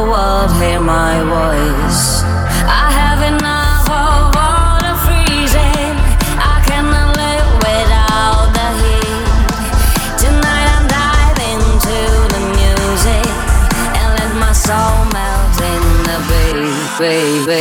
whole world hear my voice. I have enough of all the freezing. I cannot live without the heat. Tonight I'm diving the music and let my soul melt in the.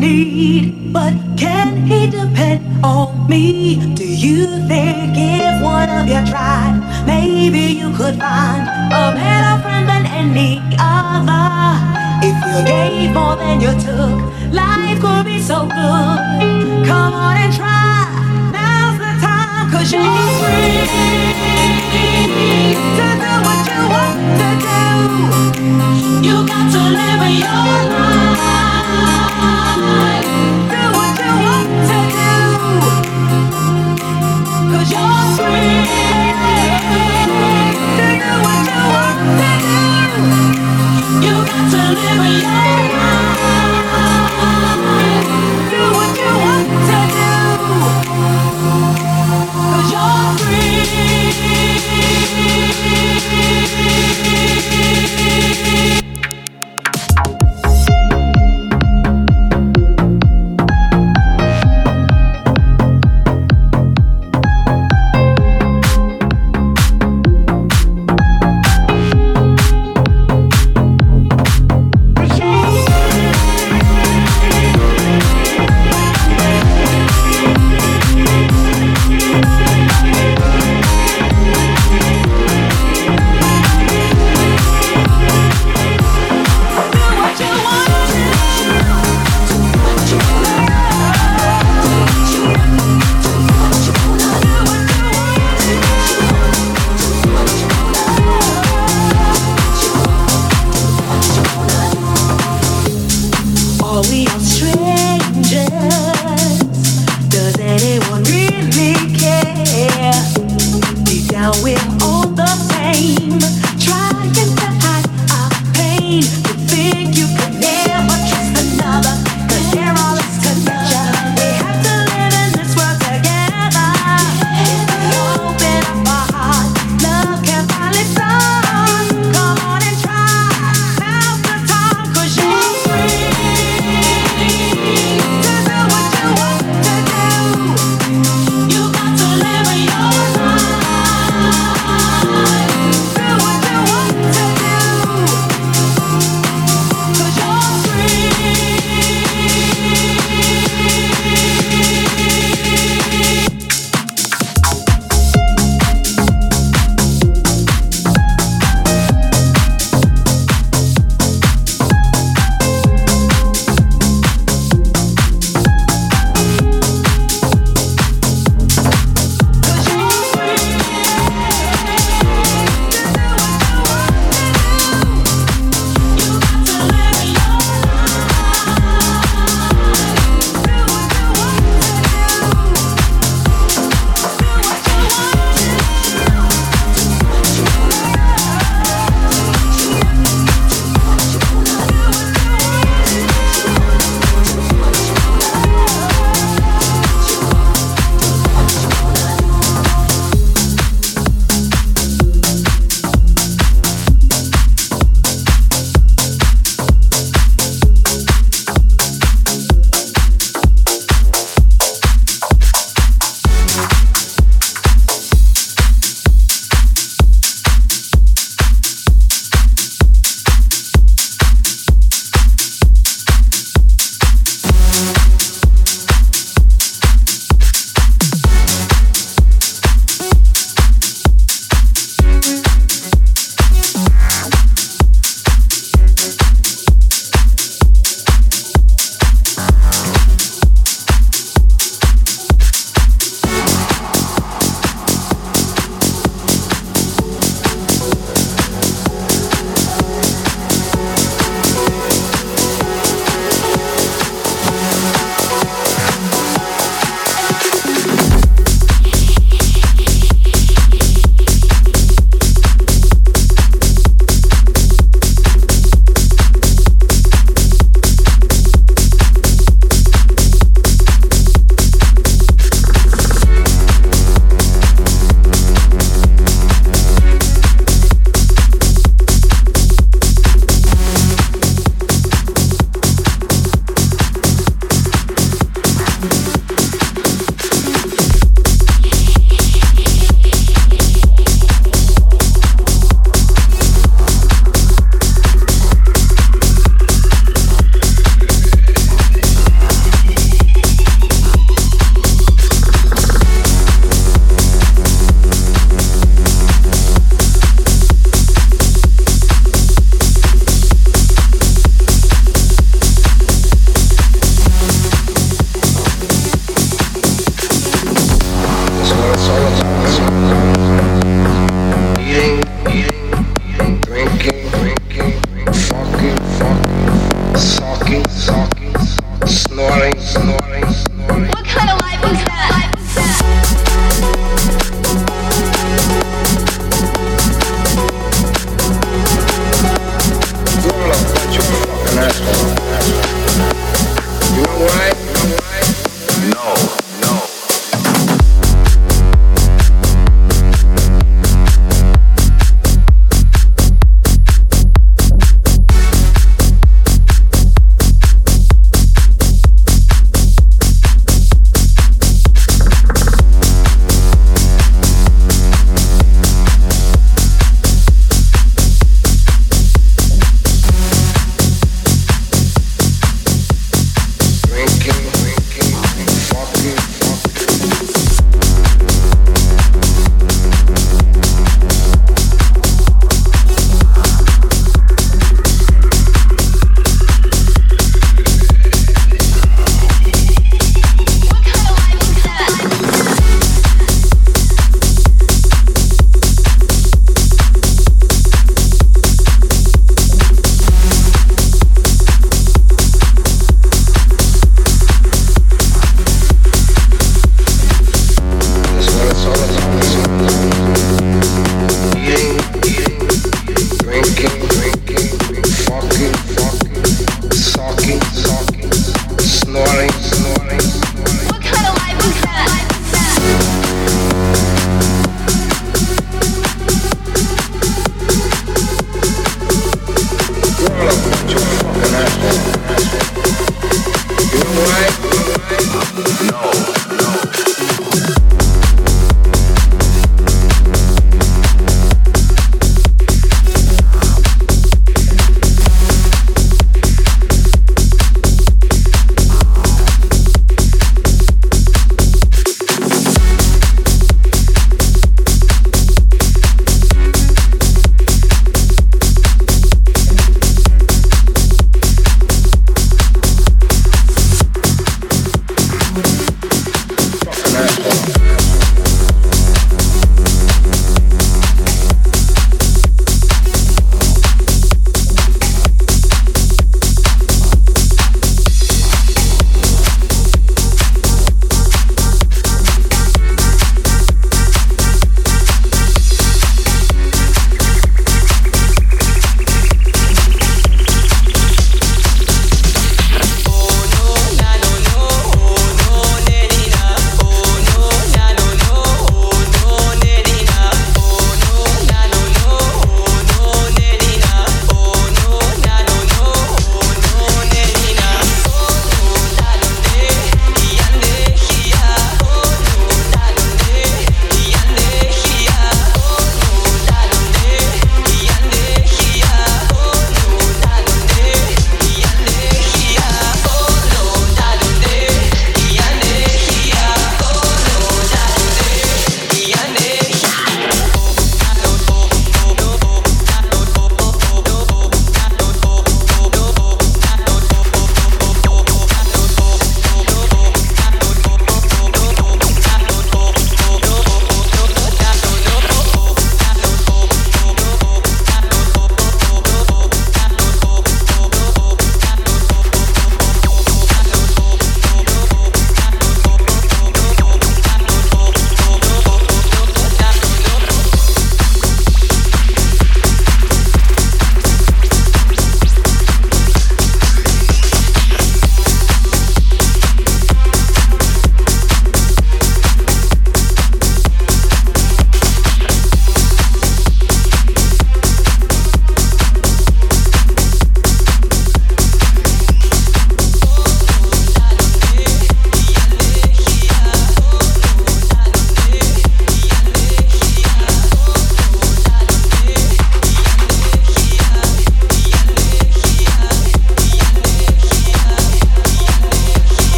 Need, but can he depend on me? Do you think if one of you tried, maybe you could find a better friend than any other? If you gave more than you took, life could be so good. Come on and try, now's the time, cause you're free to do what you want to do. You got to live your life. You got to live your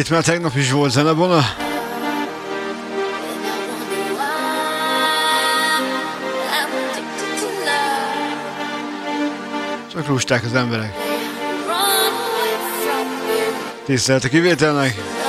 itt már tegnap is volt zenebona. Csak lusták az emberek. Tisztelt a kivételnek!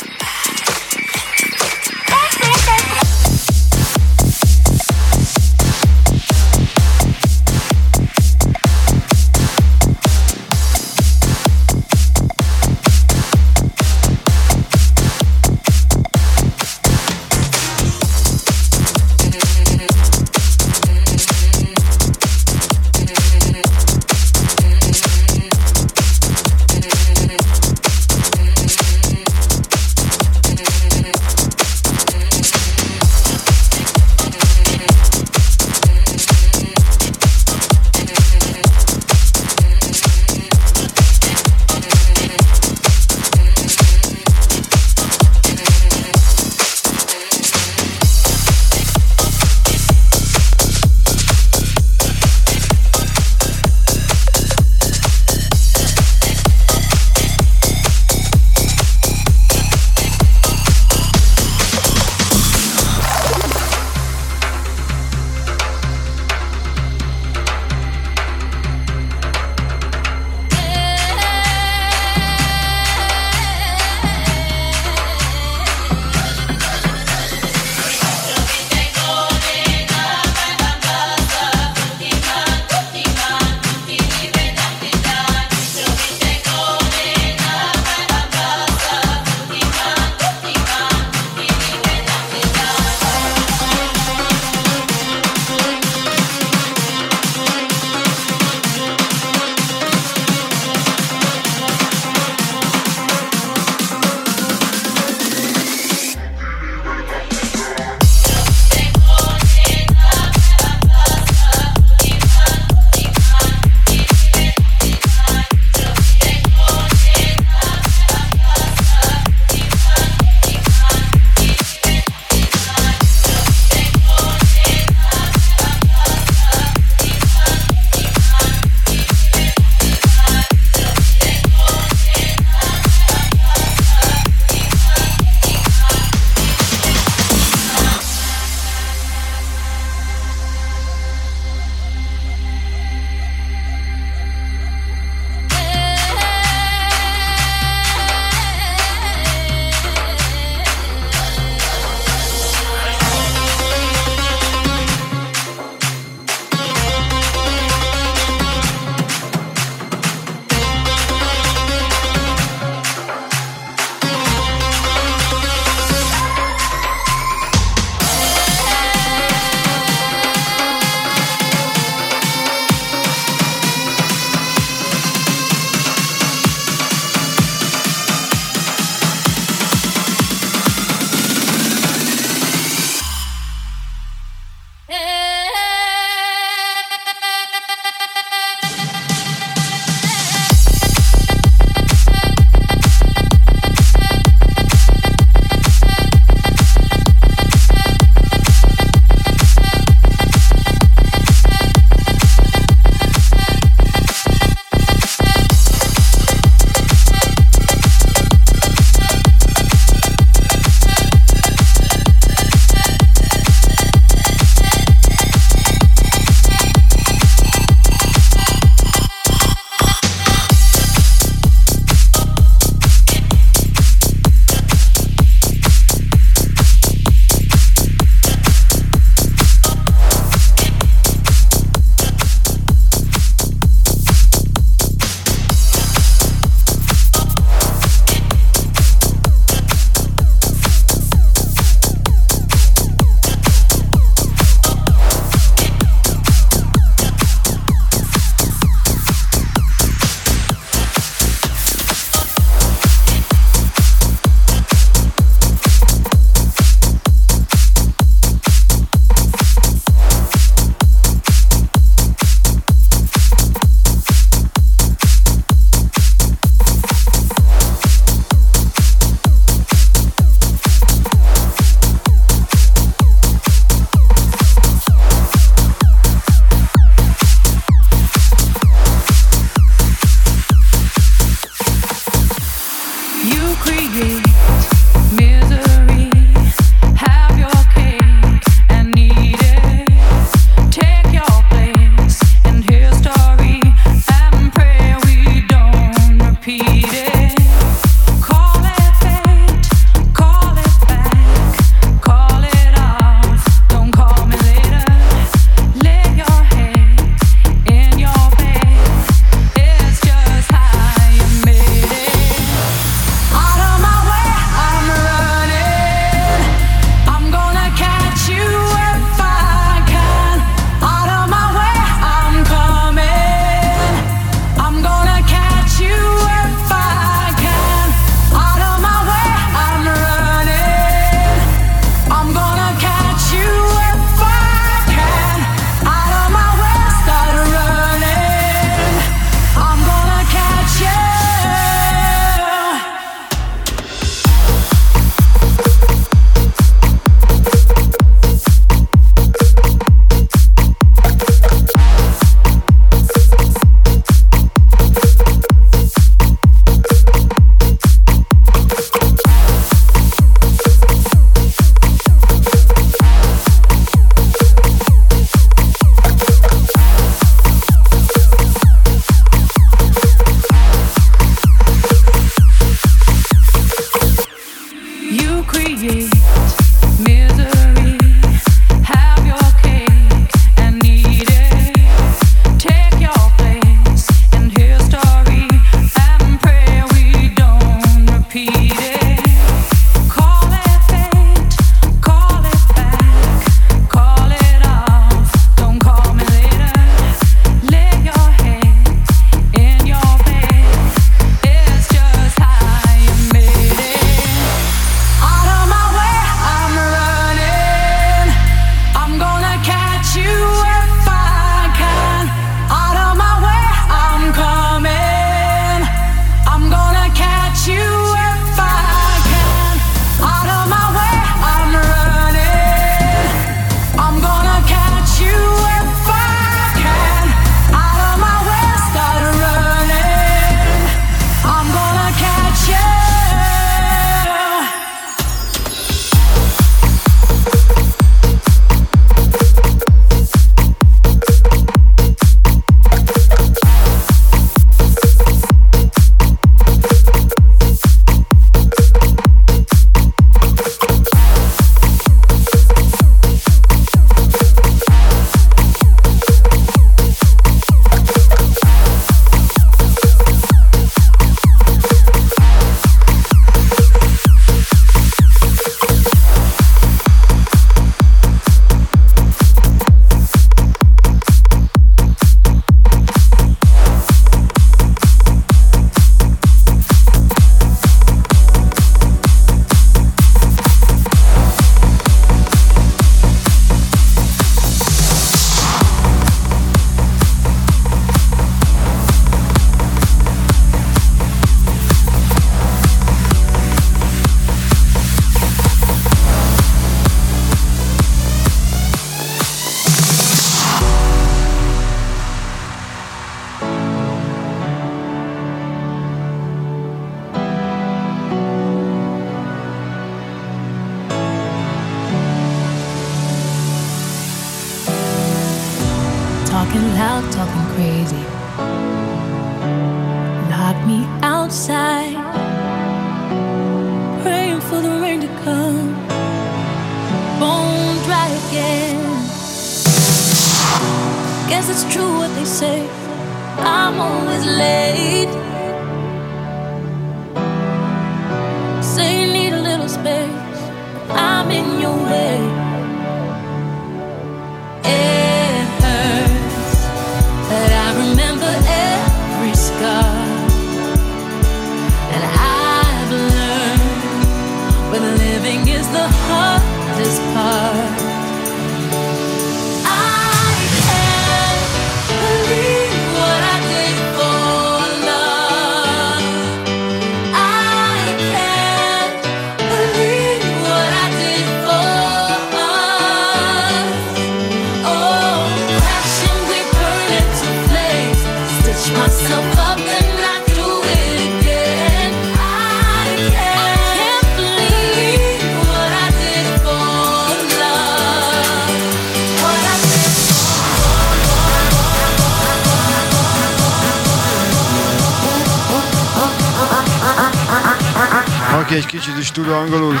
aki egy kicsit is tud angolul,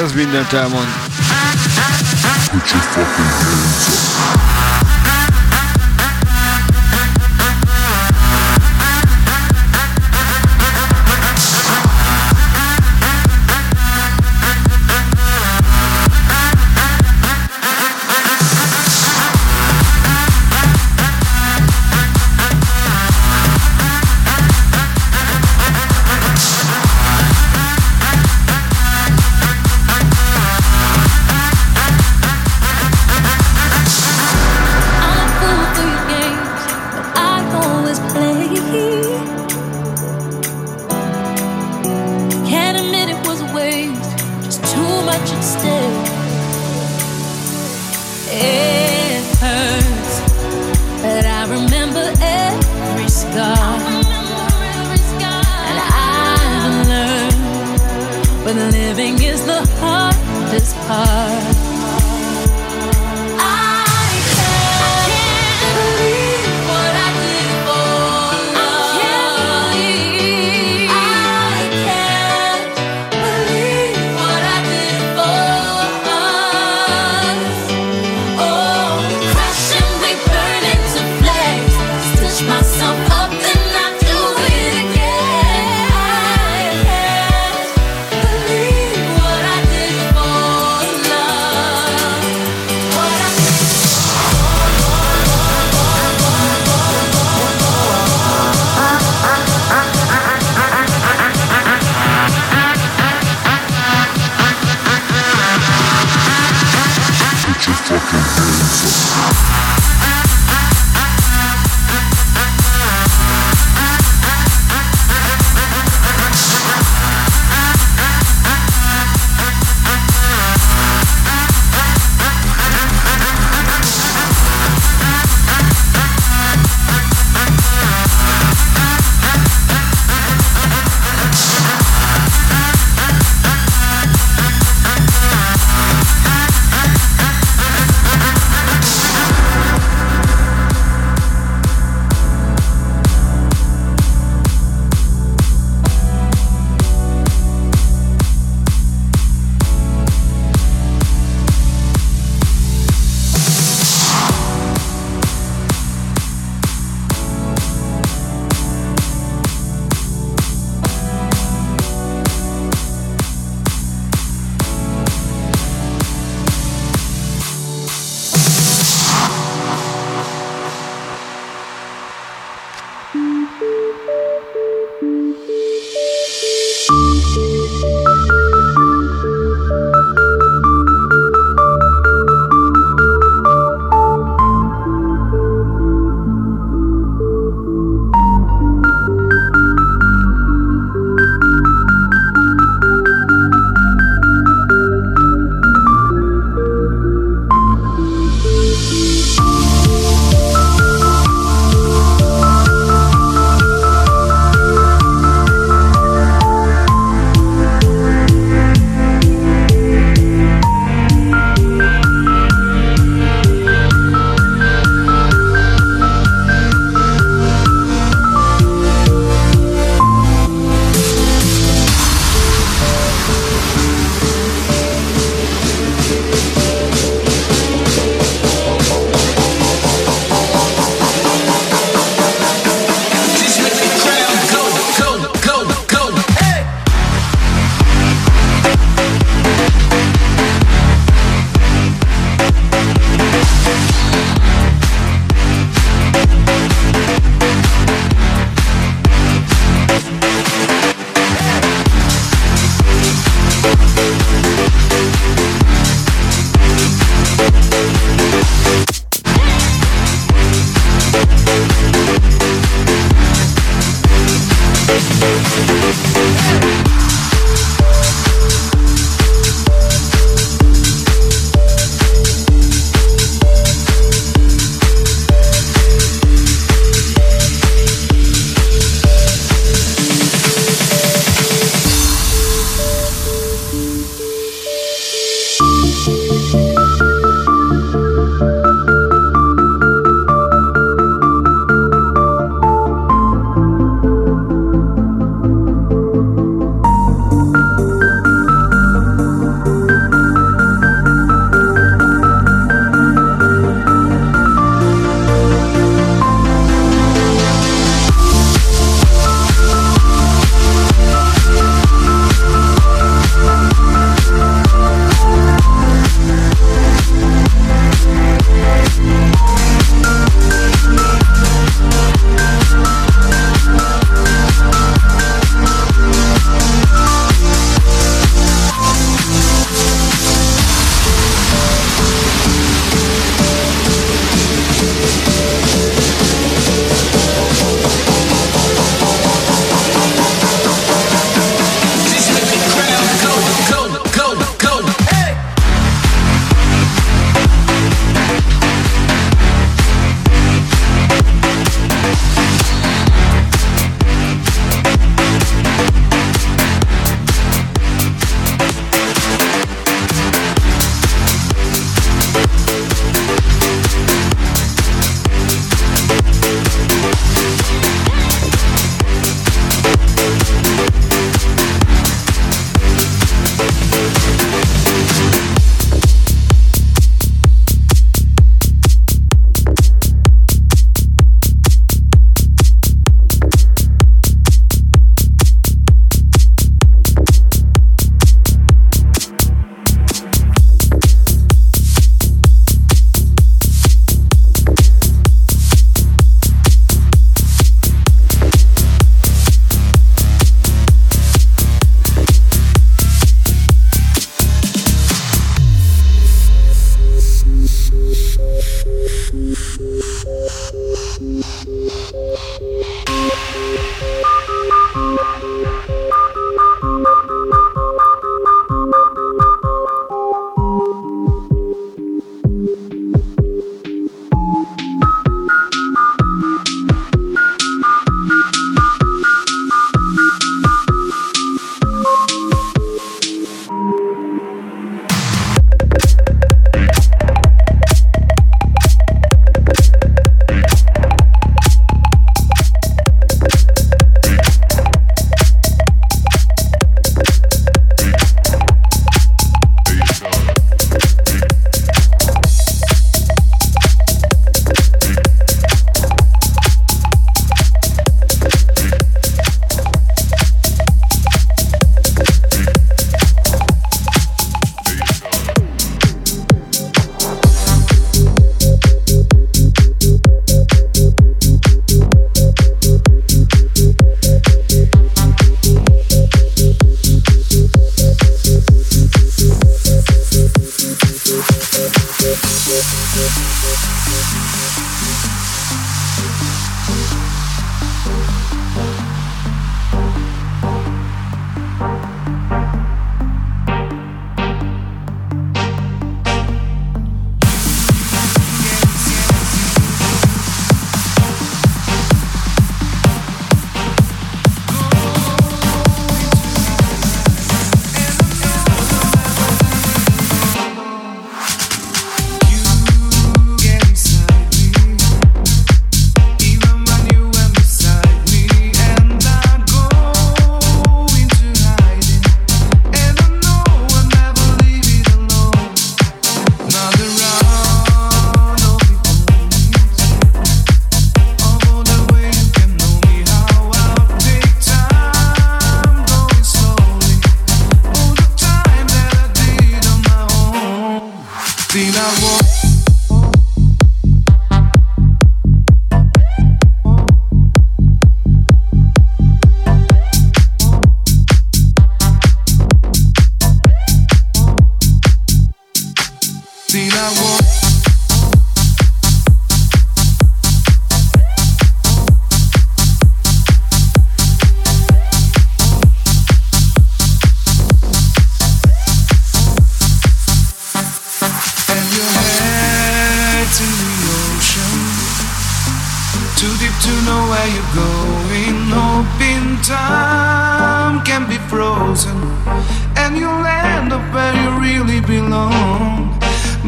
ez mindent elmond. Put your fucking hands up.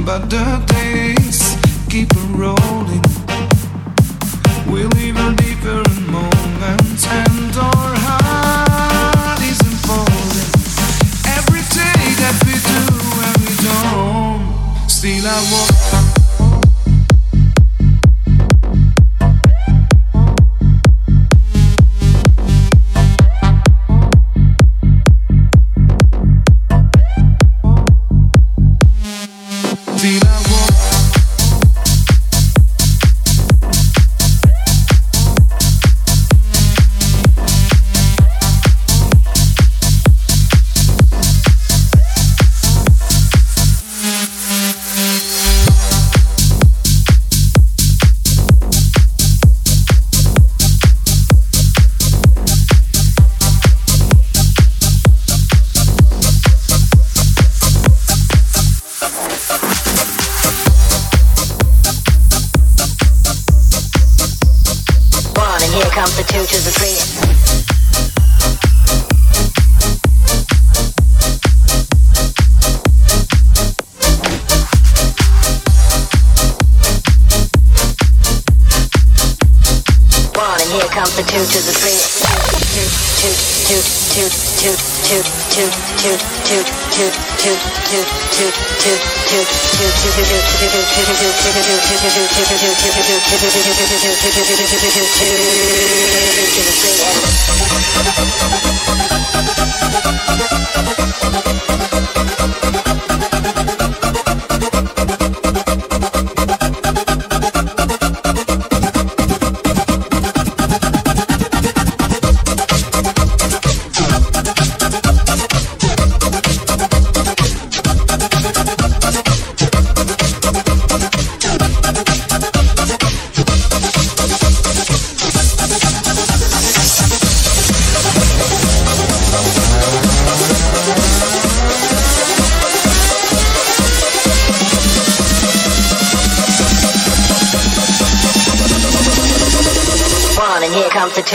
But the.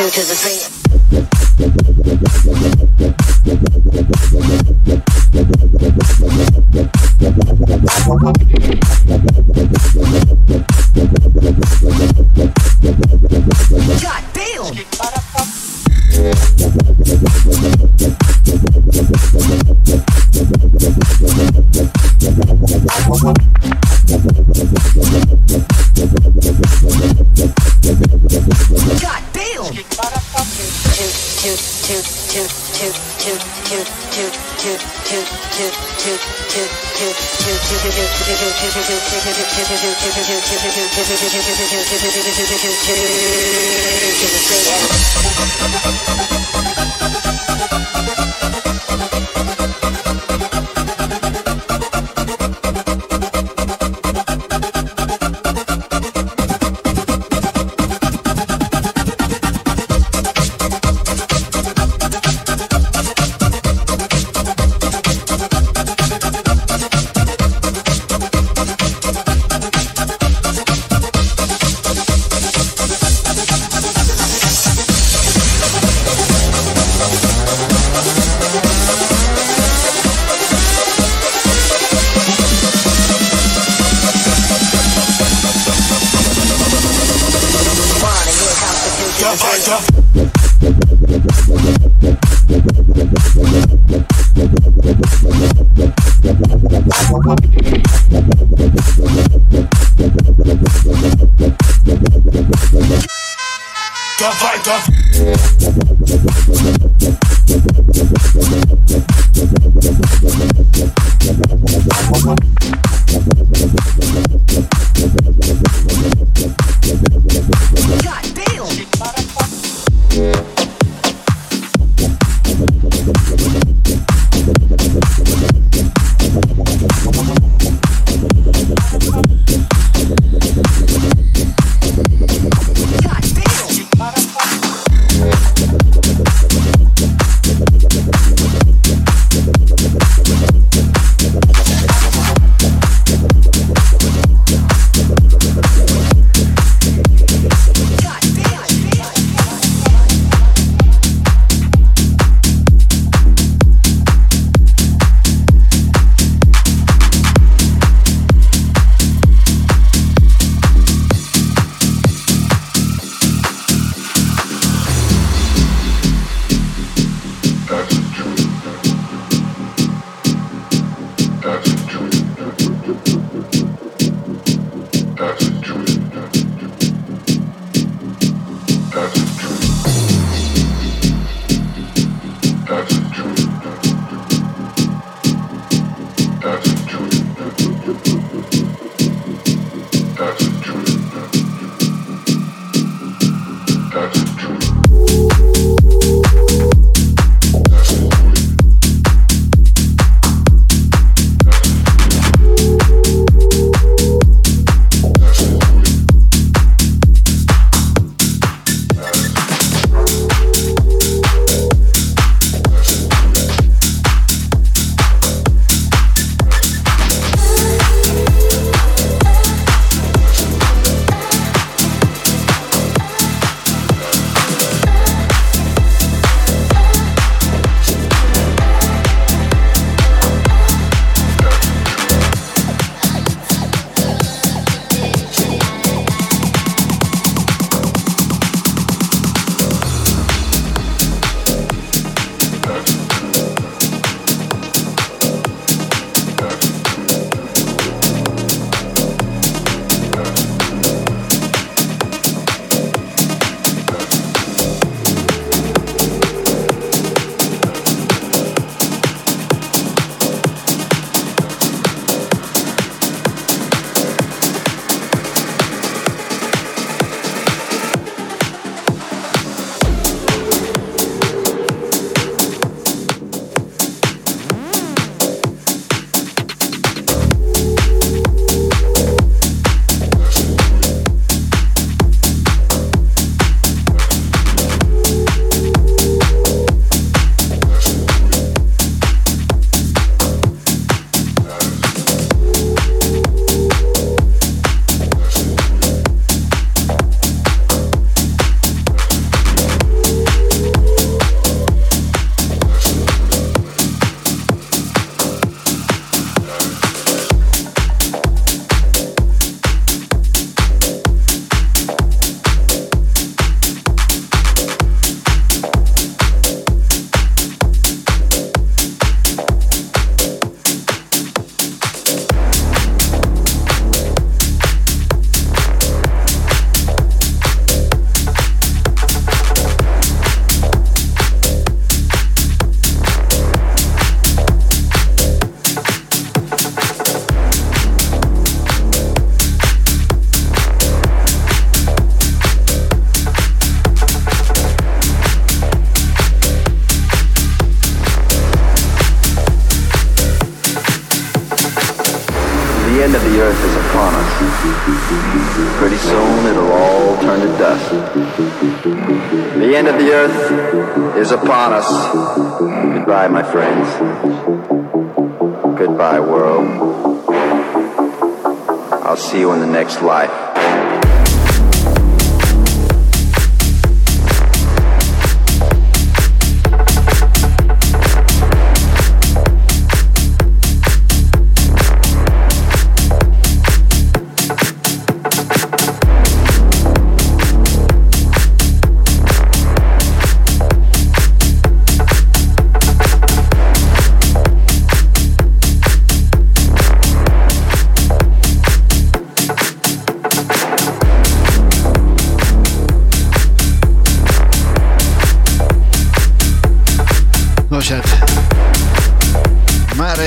Yeah.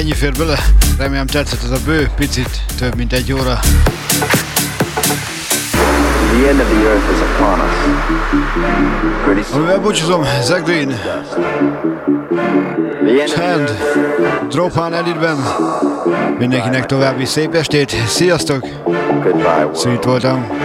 Ennyi fér bele. Remélem tetszett ez a bő, picit több mint egy óra. Amivel búcsúzom, Zach Green. Chand, Dropán Editben. Mindenkinek további szép estét, sziasztok! Szűt voltam.